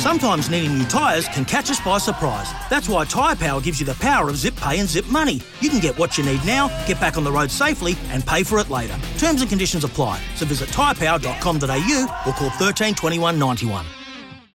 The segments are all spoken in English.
Sometimes needing new tyres can catch us by surprise. That's why Tyre Power gives you the power of zip pay and zip money. You can get what you need now, get back on the road safely, and pay for it later. Terms and conditions apply. So visit tyrepower.com.au or call 13 21 91.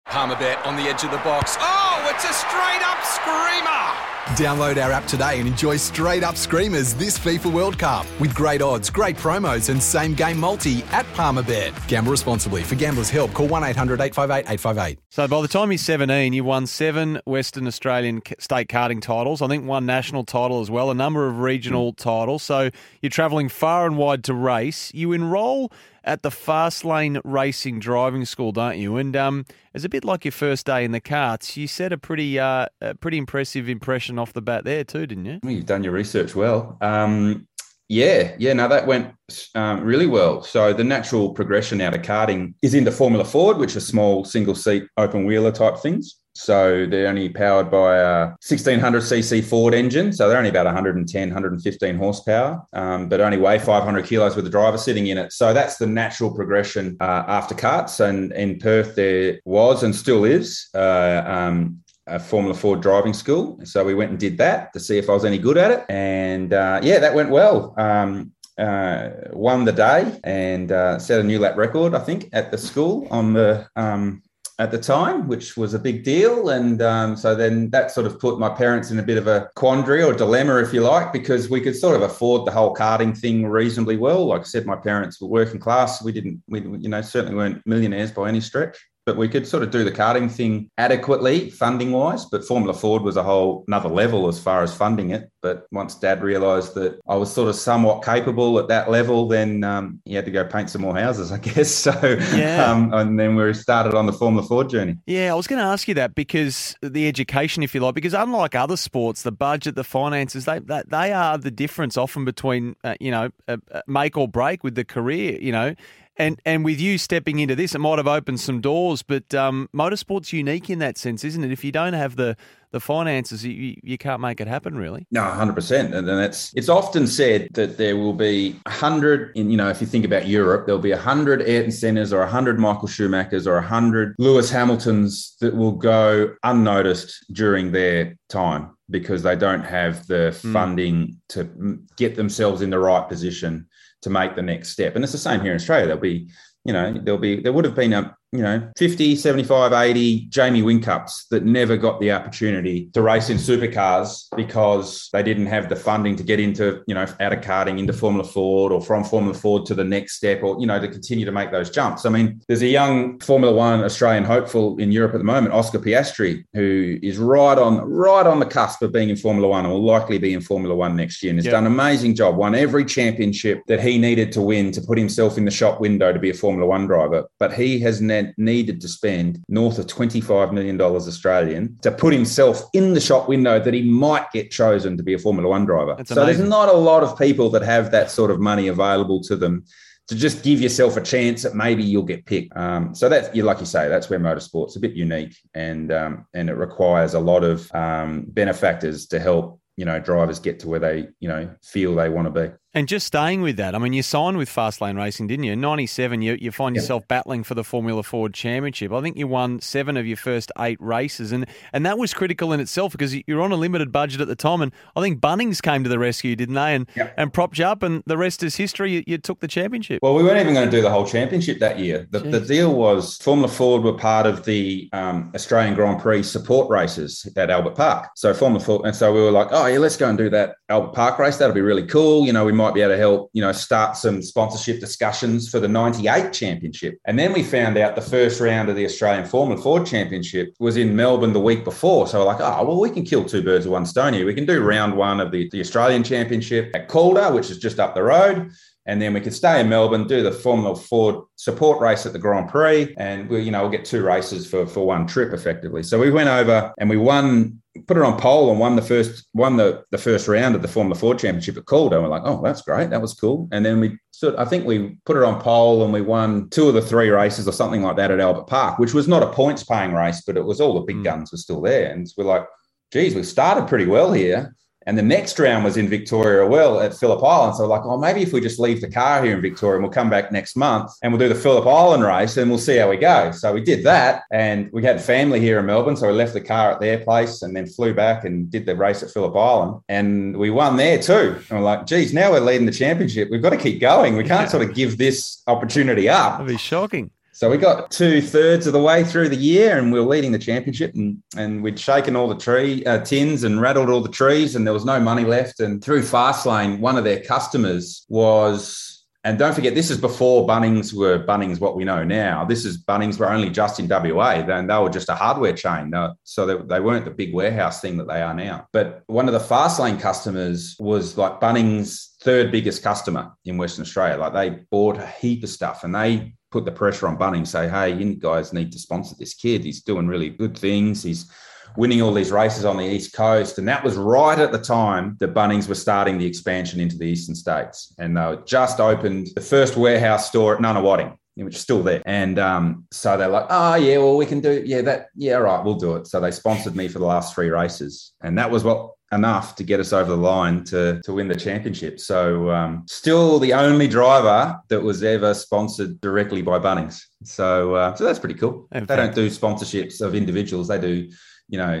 Palmerbet on the edge of the box. Oh, it's a straight up screamer! Download our app today and enjoy straight up screamers this FIFA World Cup with great odds, great promos, and same game multi at Palmerbet. Gamble responsibly. For gamblers' help, call 1 800 858 858. So by the time he's 17, you won seven Western Australian state karting titles. I think one national title as well, a number of regional titles. So you're travelling far and wide to race. You enrol at the Fastlane Racing Driving School, don't you? And um, it's a bit like your first day in the karts. You set a pretty, uh, a pretty impressive impression off the bat there too, didn't you? Well, you've done your research well. Um, yeah, yeah, Now that went um, really well. So the natural progression out of karting is into Formula Ford, which are small single seat open wheeler type things. So they're only powered by a 1600cc Ford engine. So they're only about 110, 115 horsepower, um, but only weigh 500 kilos with the driver sitting in it. So that's the natural progression uh, after karts. And in Perth, there was and still is uh, um, a Formula Ford driving school. So we went and did that to see if I was any good at it. And uh, yeah, that went well. Um, uh, won the day and uh, set a new lap record, I think, at the school on the um, at the time, which was a big deal. And um, so then that sort of put my parents in a bit of a quandary or dilemma, if you like, because we could sort of afford the whole karting thing reasonably well. Like I said, my parents were working class. We didn't, we, you know, certainly weren't millionaires by any stretch but we could sort of do the karting thing adequately funding wise. But Formula Ford was a whole another level as far as funding it. But once dad realised that I was sort of somewhat capable at that level, then um, he had to go paint some more houses, I guess. So, yeah. um, and then we started on the Formula Ford journey. Yeah, I was going to ask you that because the education, if you like, because unlike other sports, the budget, the finances, they they, they are the difference often between, uh, you know, uh, make or break with the career, you know. And and with you stepping into this, it might have opened some doors. But um, motorsport's unique in that sense, isn't it? If you don't have the the finances, you, you can't make it happen, really. No, hundred percent. And that's it's often said that there will be a hundred. In you know, if you think about Europe, there'll be a hundred Ayrton Sennas or a hundred Michael Schumachers or a hundred Lewis Hamiltons that will go unnoticed during their time because they don't have the mm. funding to get themselves in the right position to make the next step. And it's the same here in Australia. There'll be, you know, there'll be, there would have been a, you know, 50, 75, 80 Jamie Whincups that never got the opportunity to race in supercars because they didn't have the funding to get into, you know, out of karting into Formula Ford or from Formula Ford to the next step or, you know, to continue to make those jumps. I mean, there's a young Formula One Australian hopeful in Europe at the moment, Oscar Piastri, who is right on, right on the cusp of being in Formula One and will likely be in Formula One next year and has yep. done an amazing job, won every championship that he needed to win to put himself in the shop window to be a Formula One driver. But he has never needed to spend north of $25 million Australian to put himself in the shop window that he might get chosen to be a Formula One driver. That's so amazing. there's not a lot of people that have that sort of money available to them to just give yourself a chance that maybe you'll get picked. Um, so that's you like you say, that's where motorsport's a bit unique, and um, and it requires a lot of um, benefactors to help you know drivers get to where they you know feel they want to be. And just staying with that, I mean, you signed with Fastlane Racing, didn't you? In 97, you, you find yourself yeah. battling for the Formula Ford Championship. I think you won seven of your first eight races. And, and that was critical in itself because you're on a limited budget at the time. And I think Bunnings came to the rescue, didn't they? And, yeah. and propped you up. And the rest is history. You, you, took the championship. Well, we weren't even going to do the whole championship that year. The, the deal was Formula Ford were part of the um, Australian Grand Prix support races at Albert Park. So Formula Ford. And so we were like, oh, yeah, let's go and do that Albert Park race. That'll be really cool. You know, we might be able to help, you know, start some sponsorship discussions for the 98 championship. And then we found out the first round of the Australian Formula Ford Championship was in Melbourne the week before. So we're like, oh, well, we can kill two birds with one stone here. We can do round one of the, the Australian Championship at Calder, which is just up the road. And then we could stay in Melbourne, do the Formula Ford support race at the Grand Prix, and we, you know, we'll get two races for for one trip effectively. So we went over and we won put it on pole and won the first won the, the first round of the Formula Ford Championship at Calder. And we're like, oh, that's great, that was cool. And then we sort, I think we put it on pole and we won two of the three races or something like that at Albert Park, which was not a points paying race, but it was all the big mm. guns were still there, and we're like, geez, we started pretty well here. And the next round was in Victoria, well, at Phillip Island. So, like, oh, maybe if we just leave the car here in Victoria and we'll come back next month and we'll do the Phillip Island race and we'll see how we go. So, we did that. And we had family here in Melbourne. So, we left the car at their place and then flew back and did the race at Phillip Island. And we won there too. And we're like, geez, now we're leading the championship. We've got to keep going. We can't sort of give this opportunity up. That'd be shocking. So we got two thirds of the way through the year, and we were leading the championship, and and we'd shaken all the tree uh, tins and rattled all the trees, and there was no money left. And through Fastlane, one of their customers was, and don't forget, this is before Bunnings were Bunnings what we know now. This is Bunnings were only just in WA, then they were just a hardware chain, so they, they weren't the big warehouse thing that they are now. But one of the Fastlane customers was like Bunnings' third biggest customer in Western Australia. Like they bought a heap of stuff, and they put the pressure on Bunnings, say, hey, you guys need to sponsor this kid. He's doing really good things. He's winning all these races on the East Coast. And that was right at the time that Bunnings were starting the expansion into the eastern states. And they just opened the first warehouse store at Nunawading which is still there. And um, so they're like, oh, yeah, well, we can do, yeah, that, yeah, all right, we'll do it. So they sponsored me for the last three races. And that was what enough to get us over the line to to win the championship. So um, still the only driver that was ever sponsored directly by Bunnings. So uh, so that's pretty cool. Okay. They don't do sponsorships of individuals. They do you know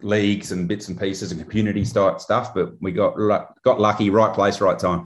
leagues and bits and pieces and community type stuff. But we got got lucky, right place, right time.